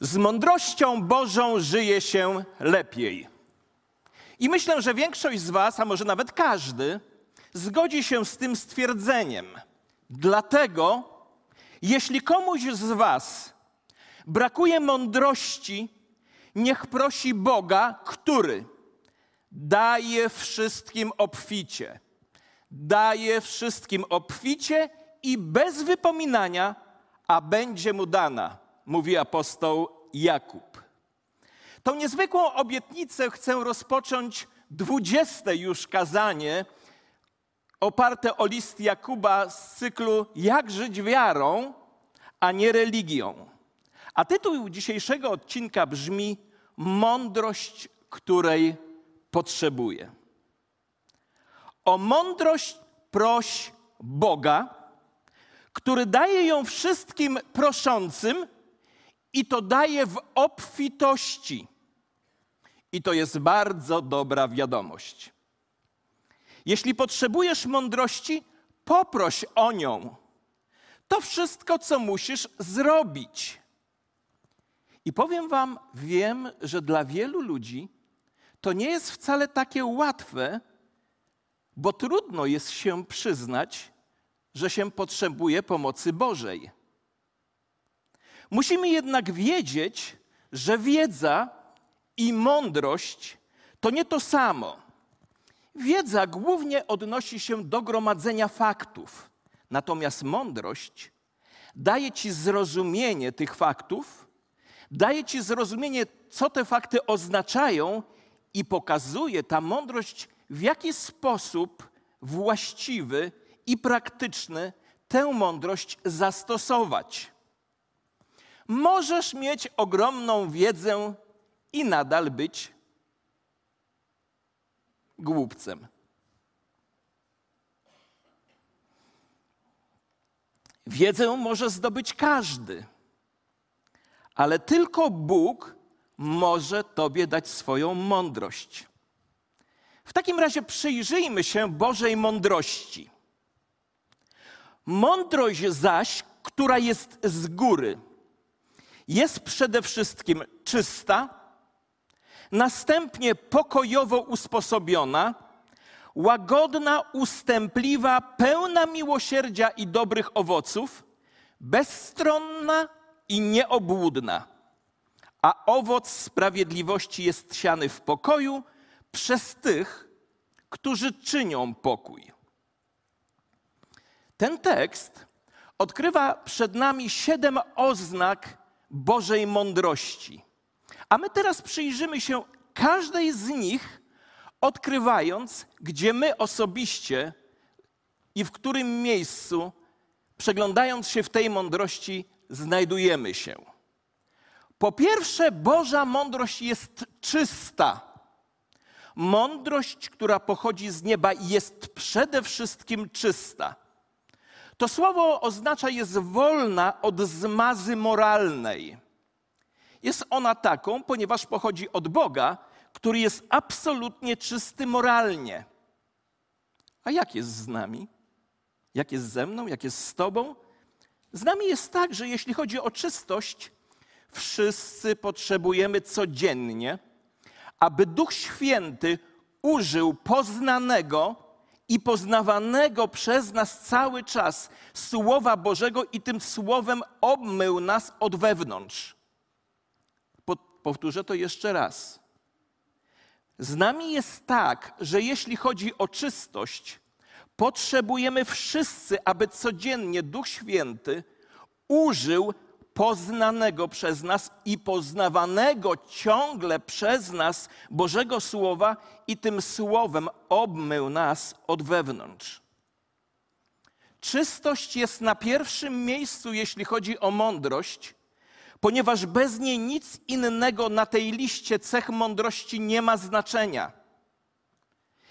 Z mądrością Bożą żyje się lepiej. I myślę, że większość z Was, a może nawet każdy, zgodzi się z tym stwierdzeniem. Dlatego, jeśli komuś z Was brakuje mądrości, niech prosi Boga, który daje wszystkim obficie. Daje wszystkim obficie i bez wypominania, a będzie mu dana, mówi apostoł Jakub. Tą niezwykłą obietnicę chcę rozpocząć dwudzieste już kazanie oparte o list Jakuba z cyklu Jak żyć wiarą, a nie religią. A tytuł dzisiejszego odcinka brzmi Mądrość, której potrzebuję. O mądrość proś Boga, który daje ją wszystkim proszącym i to daje w obfitości. I to jest bardzo dobra wiadomość. Jeśli potrzebujesz mądrości, poproś o nią. To wszystko, co musisz zrobić. I powiem Wam, wiem, że dla wielu ludzi to nie jest wcale takie łatwe, bo trudno jest się przyznać, że się potrzebuje pomocy Bożej. Musimy jednak wiedzieć, że wiedza i mądrość to nie to samo. Wiedza głównie odnosi się do gromadzenia faktów, natomiast mądrość daje ci zrozumienie tych faktów, daje ci zrozumienie, co te fakty oznaczają i pokazuje ta mądrość, w jaki sposób właściwy i praktyczny tę mądrość zastosować. Możesz mieć ogromną wiedzę i nadal być głupcem. Wiedzę może zdobyć każdy, ale tylko Bóg może Tobie dać swoją mądrość. W takim razie przyjrzyjmy się Bożej mądrości. Mądrość zaś, która jest z góry, jest przede wszystkim czysta, następnie pokojowo usposobiona, łagodna, ustępliwa, pełna miłosierdzia i dobrych owoców, bezstronna i nieobłudna. A owoc sprawiedliwości jest siany w pokoju przez tych, którzy czynią pokój. Ten tekst odkrywa przed nami siedem oznak Bożej mądrości. A my teraz przyjrzymy się każdej z nich, odkrywając, gdzie my osobiście i w którym miejscu, przeglądając się w tej mądrości, znajdujemy się. Po pierwsze, Boża mądrość jest czysta. Mądrość, która pochodzi z nieba, jest przede wszystkim czysta. To słowo oznacza jest wolna od zmazy moralnej. Jest ona taką, ponieważ pochodzi od Boga, który jest absolutnie czysty moralnie. A jak jest z nami? Jak jest ze mną? Jak jest z Tobą? Z nami jest tak, że jeśli chodzi o czystość, wszyscy potrzebujemy codziennie, aby Duch Święty użył poznanego i poznawanego przez nas cały czas Słowa Bożego i tym Słowem obmył nas od wewnątrz. Powtórzę to jeszcze raz. Z nami jest tak, że jeśli chodzi o czystość, potrzebujemy wszyscy, aby codziennie Duch Święty użył poznanego przez nas i poznawanego ciągle przez nas Bożego Słowa i tym Słowem obmył nas od wewnątrz. Czystość jest na pierwszym miejscu, jeśli chodzi o mądrość, ponieważ bez niej nic innego na tej liście cech mądrości nie ma znaczenia.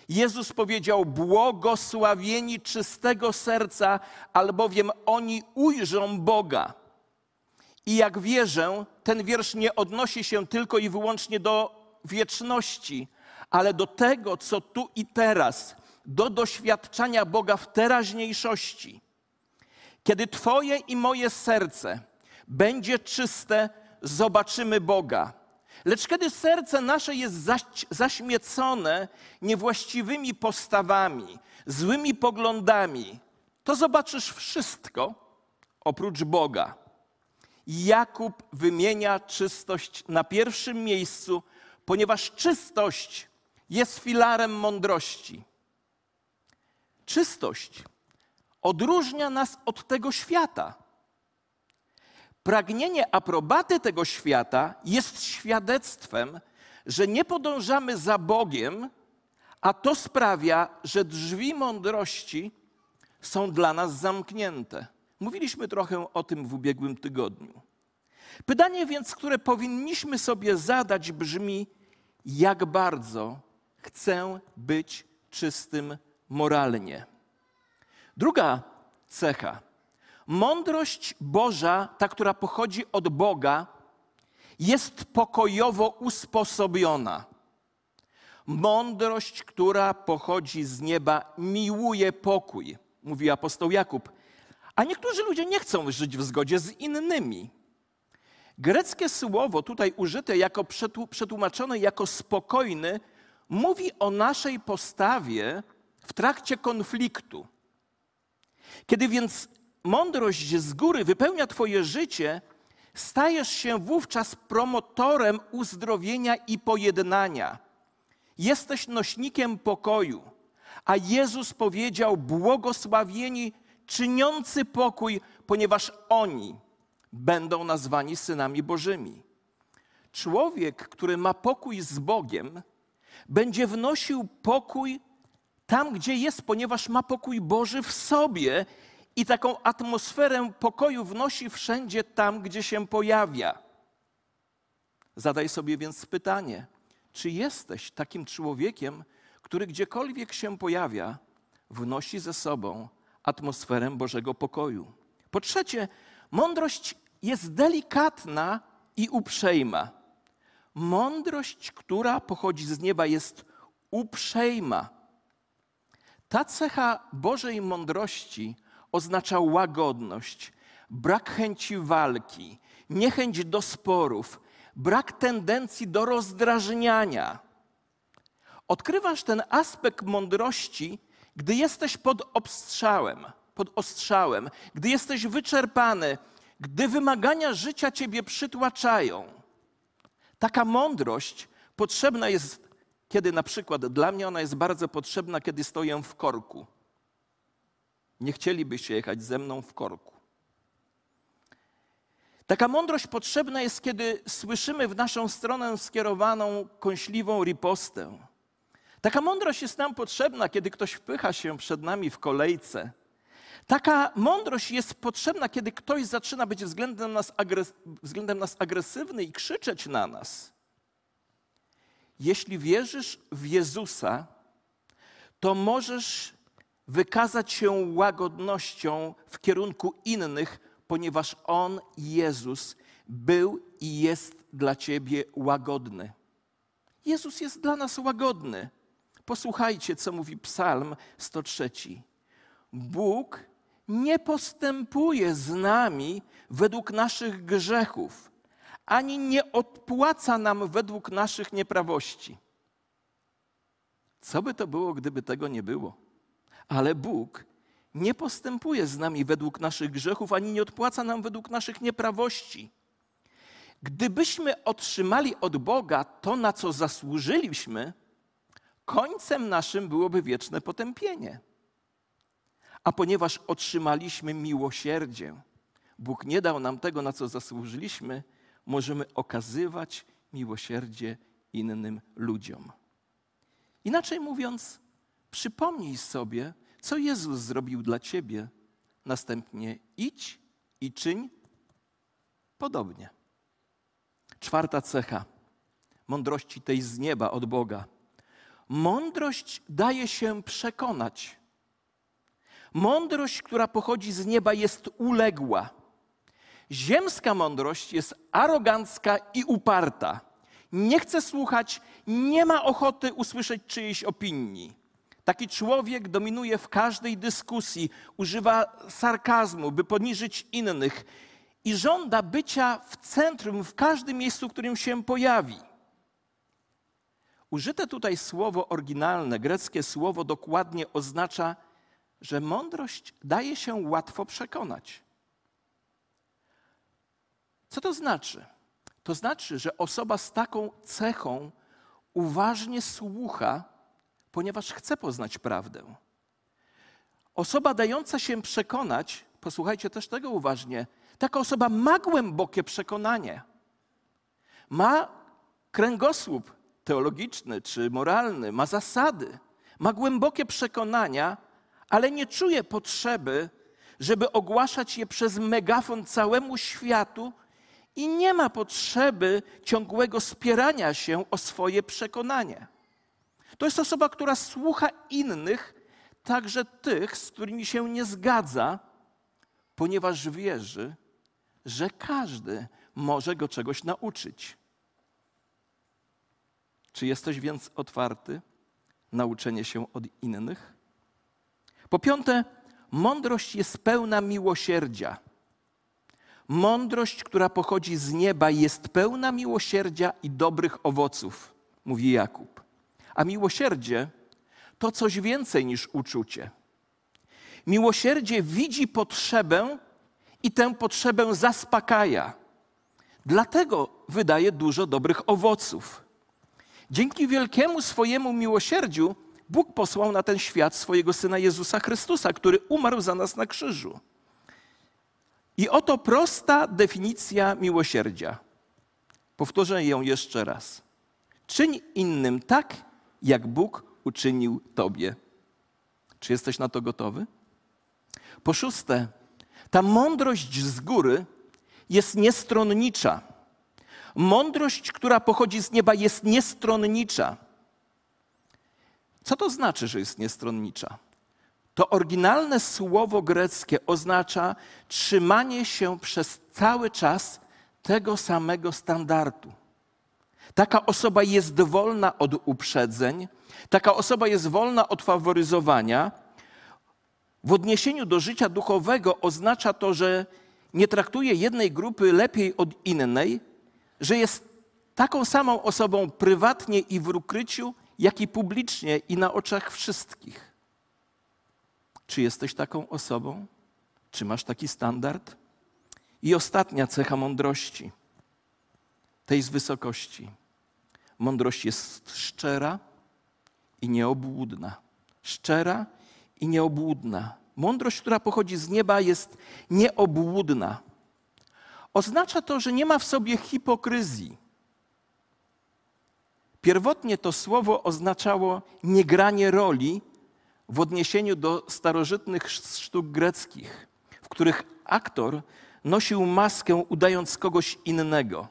Jezus powiedział: Błogosławieni czystego serca, albowiem oni ujrzą Boga. I jak wierzę, ten wiersz nie odnosi się tylko i wyłącznie do wieczności, ale do tego, co tu i teraz, do doświadczania Boga w teraźniejszości. Kiedy Twoje i moje serce będzie czyste, zobaczymy Boga. Lecz kiedy serce nasze jest zaśmiecone niewłaściwymi postawami, złymi poglądami, to zobaczysz wszystko oprócz Boga. Jakub wymienia czystość na pierwszym miejscu, ponieważ czystość jest filarem mądrości. Czystość odróżnia nas od tego świata. Pragnienie aprobaty tego świata jest świadectwem, że nie podążamy za Bogiem, a to sprawia, że drzwi mądrości są dla nas zamknięte. Mówiliśmy trochę o tym w ubiegłym tygodniu. Pytanie więc, które powinniśmy sobie zadać, brzmi: jak bardzo chcę być czystym moralnie? Druga cecha. Mądrość Boża, ta, która pochodzi od Boga, jest pokojowo usposobiona. Mądrość, która pochodzi z nieba, miłuje pokój, mówi apostoł Jakub. A niektórzy ludzie nie chcą żyć w zgodzie z innymi. Greckie słowo tutaj użyte jako przetłumaczone jako spokojny mówi o naszej postawie w trakcie konfliktu. Kiedy więc mądrość z góry wypełnia Twoje życie, stajesz się wówczas promotorem uzdrowienia i pojednania. Jesteś nośnikiem pokoju. A Jezus powiedział: Błogosławieni czyniący pokój, ponieważ oni będą nazwani synami Bożymi. Człowiek, który ma pokój z Bogiem, będzie wnosił pokój tam, gdzie jest, ponieważ ma pokój Boży w sobie i taką atmosferę pokoju wnosi wszędzie tam, gdzie się pojawia. Zadaj sobie więc pytanie, czy jesteś takim człowiekiem, który gdziekolwiek się pojawia, wnosi ze sobą atmosferę Bożego pokoju. Po trzecie, mądrość jest delikatna i uprzejma. Mądrość, która pochodzi z nieba, jest uprzejma. Ta cecha Bożej mądrości oznacza łagodność, brak chęci walki, niechęć do sporów, brak tendencji do rozdrażniania. Odkrywasz ten aspekt mądrości, gdy jesteś pod obstrzałem, pod ostrzałem, gdy jesteś wyczerpany, gdy wymagania życia ciebie przytłaczają. Taka mądrość potrzebna jest, kiedy na przykład dla mnie ona jest bardzo potrzebna, kiedy stoję w korku. Nie chcielibyście jechać ze mną w korku. Taka mądrość potrzebna jest, kiedy słyszymy w naszą stronę skierowaną kąśliwą ripostę. Taka mądrość jest nam potrzebna, kiedy ktoś wpycha się przed nami w kolejce. Taka mądrość jest potrzebna, kiedy ktoś zaczyna być względem nas, agres względem nas agresywny i krzyczeć na nas. Jeśli wierzysz w Jezusa, to możesz wykazać się łagodnością w kierunku innych, ponieważ On, Jezus, był i jest dla ciebie łagodny. Jezus jest dla nas łagodny. Posłuchajcie, co mówi Psalm 103. Bóg nie postępuje z nami według naszych grzechów, ani nie odpłaca nam według naszych nieprawości. Co by to było, gdyby tego nie było? Ale Bóg nie postępuje z nami według naszych grzechów, ani nie odpłaca nam według naszych nieprawości. Gdybyśmy otrzymali od Boga to, na co zasłużyliśmy, końcem naszym byłoby wieczne potępienie. A ponieważ otrzymaliśmy miłosierdzie, Bóg nie dał nam tego, na co zasłużyliśmy, możemy okazywać miłosierdzie innym ludziom. Inaczej mówiąc, przypomnij sobie, co Jezus zrobił dla ciebie. Następnie idź i czyń podobnie. Czwarta cecha mądrości tej z nieba od Boga. Mądrość daje się przekonać. Mądrość, która pochodzi z nieba, jest uległa. Ziemska mądrość jest arogancka i uparta. Nie chce słuchać, nie ma ochoty usłyszeć czyjejś opinii. Taki człowiek dominuje w każdej dyskusji, używa sarkazmu, by poniżyć innych i żąda bycia w centrum, w każdym miejscu, w którym się pojawi. Użyte tutaj słowo oryginalne, greckie słowo dokładnie oznacza, że mądrość daje się łatwo przekonać. Co to znaczy? To znaczy, że osoba z taką cechą uważnie słucha, ponieważ chce poznać prawdę. Osoba dająca się przekonać, posłuchajcie też tego uważnie, taka osoba ma głębokie przekonanie, ma kręgosłup teologiczny czy moralny, ma zasady, ma głębokie przekonania, ale nie czuje potrzeby, żeby ogłaszać je przez megafon całemu światu i nie ma potrzeby ciągłego spierania się o swoje przekonanie. To jest osoba, która słucha innych, także tych, z którymi się nie zgadza, ponieważ wierzy, że każdy może go czegoś nauczyć. Czy jesteś więc otwarty na uczenie się od innych? Po piąte, mądrość jest pełna miłosierdzia. Mądrość, która pochodzi z nieba, jest pełna miłosierdzia i dobrych owoców, mówi Jakub. A miłosierdzie to coś więcej niż uczucie. Miłosierdzie widzi potrzebę i tę potrzebę zaspokaja. Dlatego wydaje dużo dobrych owoców. Dzięki wielkiemu swojemu miłosierdziu Bóg posłał na ten świat swojego syna Jezusa Chrystusa, który umarł za nas na krzyżu. I oto prosta definicja miłosierdzia. Powtórzę ją jeszcze raz. Czyń innym tak, jak Bóg uczynił Tobie. Czy jesteś na to gotowy? Po szóste, ta mądrość z góry jest niestronnicza. Mądrość, która pochodzi z nieba, jest niestronnicza. Co to znaczy, że jest niestronnicza? To oryginalne słowo greckie oznacza trzymanie się przez cały czas tego samego standardu. Taka osoba jest wolna od uprzedzeń, taka osoba jest wolna od faworyzowania. W odniesieniu do życia duchowego oznacza to, że nie traktuje jednej grupy lepiej od innej, że jest taką samą osobą prywatnie i w ukryciu, jak i publicznie i na oczach wszystkich. Czy jesteś taką osobą? Czy masz taki standard? I ostatnia cecha mądrości, tej z wysokości. Mądrość jest szczera i nieobłudna. Szczera i nieobłudna. Mądrość, która pochodzi z nieba, jest nieobłudna. Oznacza to, że nie ma w sobie hipokryzji. Pierwotnie to słowo oznaczało niegranie roli w odniesieniu do starożytnych sztuk greckich, w których aktor nosił maskę, udając kogoś innego.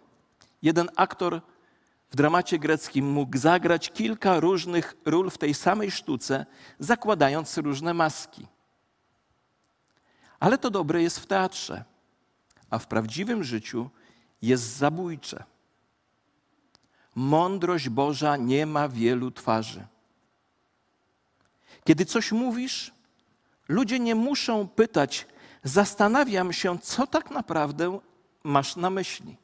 Jeden aktor w dramacie greckim mógł zagrać kilka różnych ról w tej samej sztuce, zakładając różne maski. Ale to dobre jest w teatrze, a w prawdziwym życiu jest zabójcze. Mądrość Boża nie ma wielu twarzy. Kiedy coś mówisz, ludzie nie muszą pytać, zastanawiam się, co tak naprawdę masz na myśli.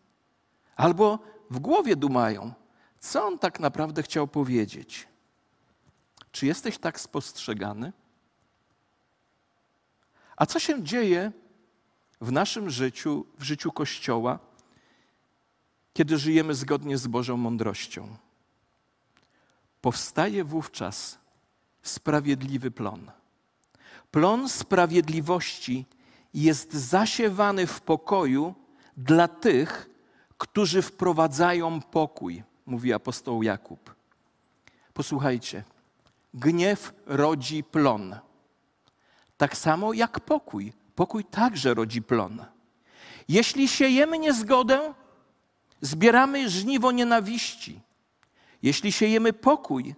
Albo w głowie dumają, co on tak naprawdę chciał powiedzieć. Czy jesteś tak spostrzegany? A co się dzieje w naszym życiu, w życiu Kościoła, kiedy żyjemy zgodnie z Bożą mądrością? Powstaje wówczas sprawiedliwy plon. Plon sprawiedliwości jest zasiewany w pokoju dla tych, którzy wprowadzają pokój, mówi apostoł Jakub. Posłuchajcie, gniew rodzi plon. Tak samo jak pokój. Pokój także rodzi plon. Jeśli siejemy niezgodę, zbieramy żniwo nienawiści. Jeśli siejemy pokój,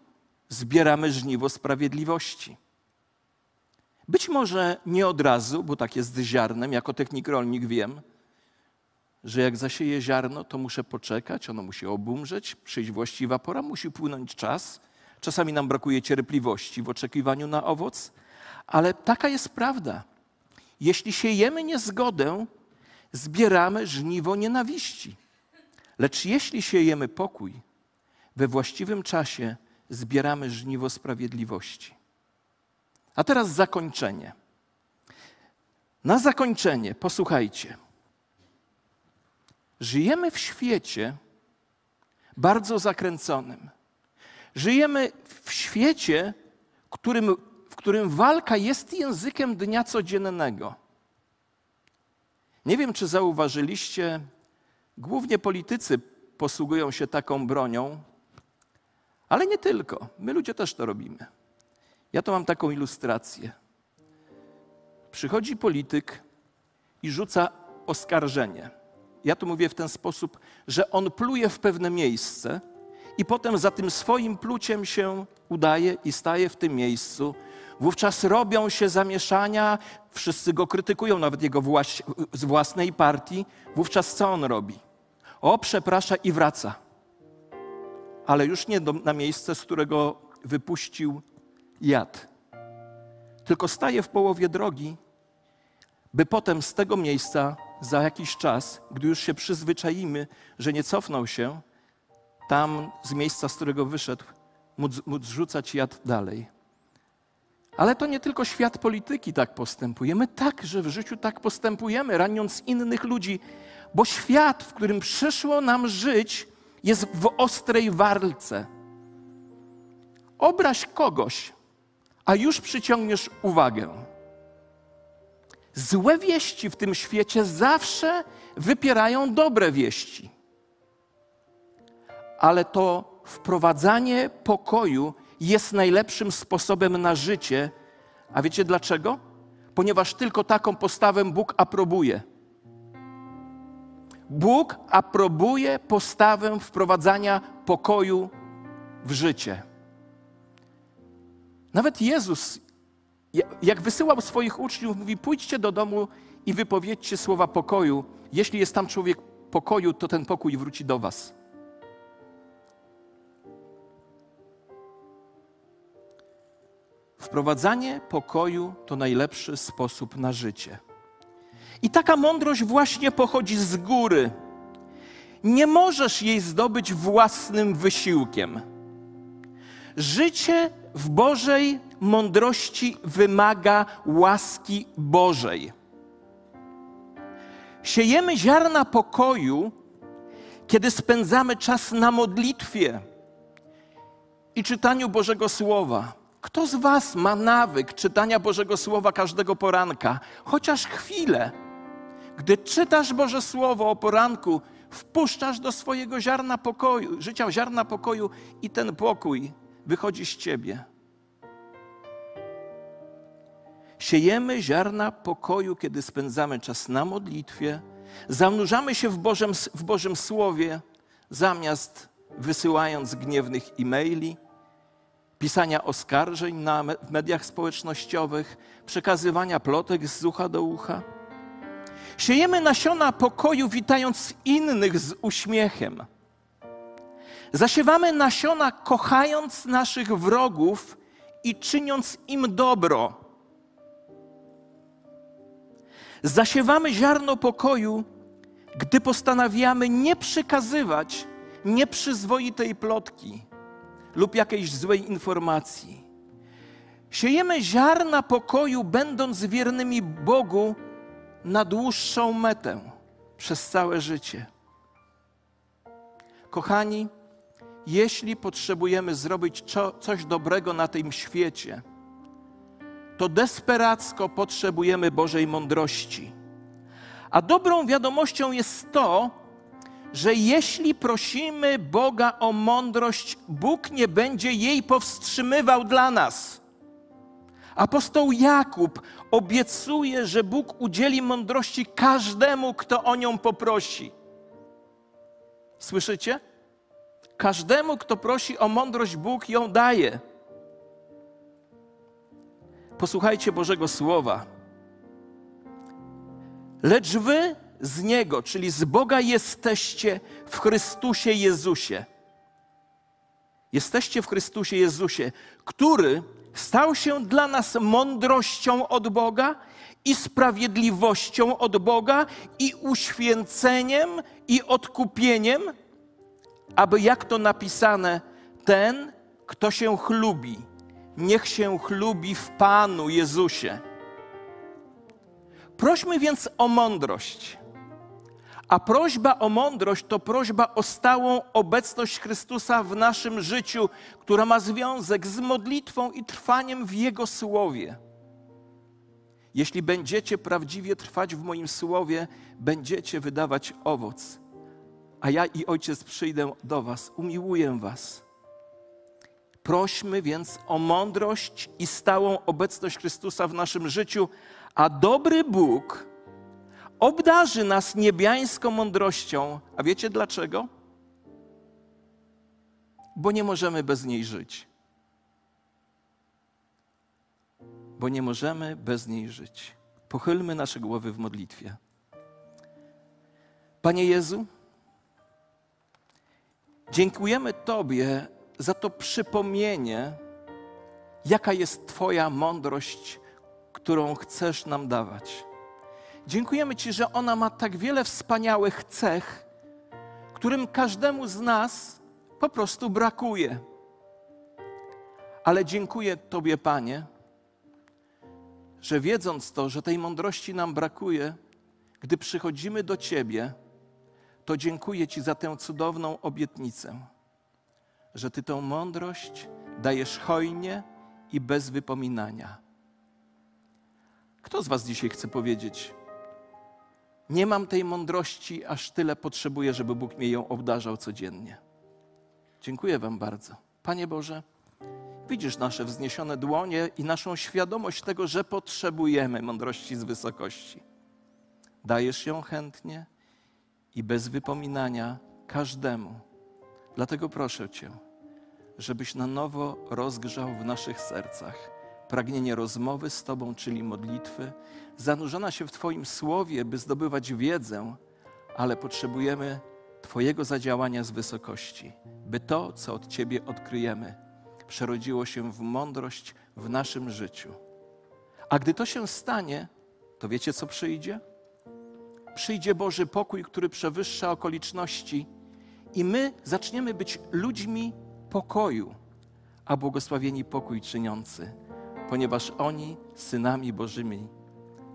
zbieramy żniwo sprawiedliwości. Być może nie od razu, bo tak jest z ziarnem, jako technik rolnik wiem, że jak zasieję ziarno, to muszę poczekać, ono musi obumrzeć, przyjść właściwa pora, musi płynąć czas. Czasami nam brakuje cierpliwości w oczekiwaniu na owoc, ale taka jest prawda. Jeśli siejemy niezgodę, zbieramy żniwo nienawiści. Lecz jeśli siejemy pokój, we właściwym czasie zbieramy żniwo sprawiedliwości. A teraz zakończenie. Na zakończenie, posłuchajcie. Żyjemy w świecie bardzo zakręconym. Żyjemy w świecie, którym, w którym walka jest językiem dnia codziennego. Nie wiem, czy zauważyliście, głównie politycy posługują się taką bronią, ale nie tylko. My ludzie też to robimy. Ja to mam taką ilustrację. Przychodzi polityk i rzuca oskarżenie. Ja to mówię w ten sposób, że on pluje w pewne miejsce i potem za tym swoim pluciem się udaje i staje w tym miejscu. Wówczas robią się zamieszania, wszyscy go krytykują, nawet jego właś, z własnej partii. Wówczas co on robi? O, przeprasza i wraca. Ale już nie do, na miejsce, z którego wypuścił jad. Tylko staje w połowie drogi, by potem z tego miejsca za jakiś czas, gdy już się przyzwyczaimy, że nie cofnął się, tam z miejsca, z którego wyszedł, móc, móc rzucać jad dalej. Ale to nie tylko świat polityki tak postępuje. My także w życiu tak postępujemy, raniąc innych ludzi, bo świat, w którym przyszło nam żyć, jest w ostrej walce. Obraź kogoś, a już przyciągniesz uwagę. Złe wieści w tym świecie zawsze wypierają dobre wieści. Ale to wprowadzanie pokoju jest najlepszym sposobem na życie. A wiecie dlaczego? Ponieważ tylko taką postawę Bóg aprobuje. Bóg aprobuje postawę wprowadzania pokoju w życie. Nawet Jezus, jak wysyłał swoich uczniów, mówi: pójdźcie do domu i wypowiedzcie słowa pokoju. Jeśli jest tam człowiek pokoju, to ten pokój wróci do Was. Wprowadzanie pokoju to najlepszy sposób na życie. I taka mądrość właśnie pochodzi z góry. Nie możesz jej zdobyć własnym wysiłkiem. Życie w Bożej mądrości wymaga łaski Bożej. Siejemy ziarna pokoju, kiedy spędzamy czas na modlitwie i czytaniu Bożego Słowa. Kto z Was ma nawyk czytania Bożego Słowa każdego poranka? Chociaż chwilę. Gdy czytasz Boże Słowo o poranku, wpuszczasz do swojego ziarna pokoju, życia ziarna pokoju i ten pokój wychodzi z ciebie. Siejemy ziarna pokoju, kiedy spędzamy czas na modlitwie, zanurzamy się w Bożym, w Bożym Słowie, zamiast wysyłając gniewnych e-maili, pisania oskarżeń na w mediach społecznościowych, przekazywania plotek z ucha do ucha. Siejemy nasiona pokoju, witając innych z uśmiechem. Zasiewamy nasiona, kochając naszych wrogów i czyniąc im dobro. Zasiewamy ziarno pokoju, gdy postanawiamy nie przekazywać nieprzyzwoitej plotki lub jakiejś złej informacji. Siejemy ziarna pokoju, będąc wiernymi Bogu na dłuższą metę przez całe życie. Kochani, jeśli potrzebujemy zrobić coś dobrego na tym świecie, to desperacko potrzebujemy Bożej mądrości. A dobrą wiadomością jest to, że jeśli prosimy Boga o mądrość, Bóg nie będzie jej powstrzymywał dla nas. Apostoł Jakub obiecuje, że Bóg udzieli mądrości każdemu, kto o nią poprosi. Słyszycie? Każdemu, kto prosi o mądrość, Bóg ją daje. Posłuchajcie Bożego Słowa. Lecz wy z Niego, czyli z Boga jesteście w Chrystusie Jezusie. Jesteście w Chrystusie Jezusie, który stał się dla nas mądrością od Boga i sprawiedliwością od Boga, i uświęceniem, i odkupieniem, aby jak to napisane, ten, kto się chlubi, niech się chlubi w Panu Jezusie. Prośmy więc o mądrość. A prośba o mądrość to prośba o stałą obecność Chrystusa w naszym życiu, która ma związek z modlitwą i trwaniem w Jego słowie. Jeśli będziecie prawdziwie trwać w moim słowie, będziecie wydawać owoc. A ja i Ojciec przyjdę do Was, umiłuję Was. Prośmy więc o mądrość i stałą obecność Chrystusa w naszym życiu, a dobry Bóg obdarzy nas niebiańską mądrością. A wiecie dlaczego? Bo nie możemy bez niej żyć. Bo nie możemy bez niej żyć. Pochylmy nasze głowy w modlitwie. Panie Jezu, dziękujemy Tobie za to przypomnienie, jaka jest Twoja mądrość, którą chcesz nam dawać. Dziękujemy Ci, że ona ma tak wiele wspaniałych cech, którym każdemu z nas po prostu brakuje. Ale dziękuję Tobie, Panie, że wiedząc to, że tej mądrości nam brakuje, gdy przychodzimy do Ciebie, to dziękuję Ci za tę cudowną obietnicę, że Ty tą mądrość dajesz hojnie i bez wypominania. Kto z Was dzisiaj chce powiedzieć, nie mam tej mądrości, aż tyle potrzebuję, żeby Bóg mnie ją obdarzał codziennie. Dziękuję Wam bardzo. Panie Boże, widzisz nasze wzniesione dłonie i naszą świadomość tego, że potrzebujemy mądrości z wysokości. Dajesz ją chętnie i bez wypominania każdemu. Dlatego proszę Cię, żebyś na nowo rozgrzał w naszych sercach pragnienie rozmowy z Tobą, czyli modlitwy, zanurzona się w Twoim słowie, by zdobywać wiedzę, ale potrzebujemy Twojego zadziałania z wysokości, by to, co od Ciebie odkryjemy, przerodziło się w mądrość w naszym życiu. A gdy to się stanie, to wiecie, co przyjdzie? Przyjdzie Boży pokój, który przewyższa okoliczności, i my zaczniemy być ludźmi pokoju, a błogosławieni pokój czyniący ponieważ oni synami Bożymi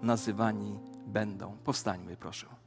nazywani będą. Powstańmy, proszę.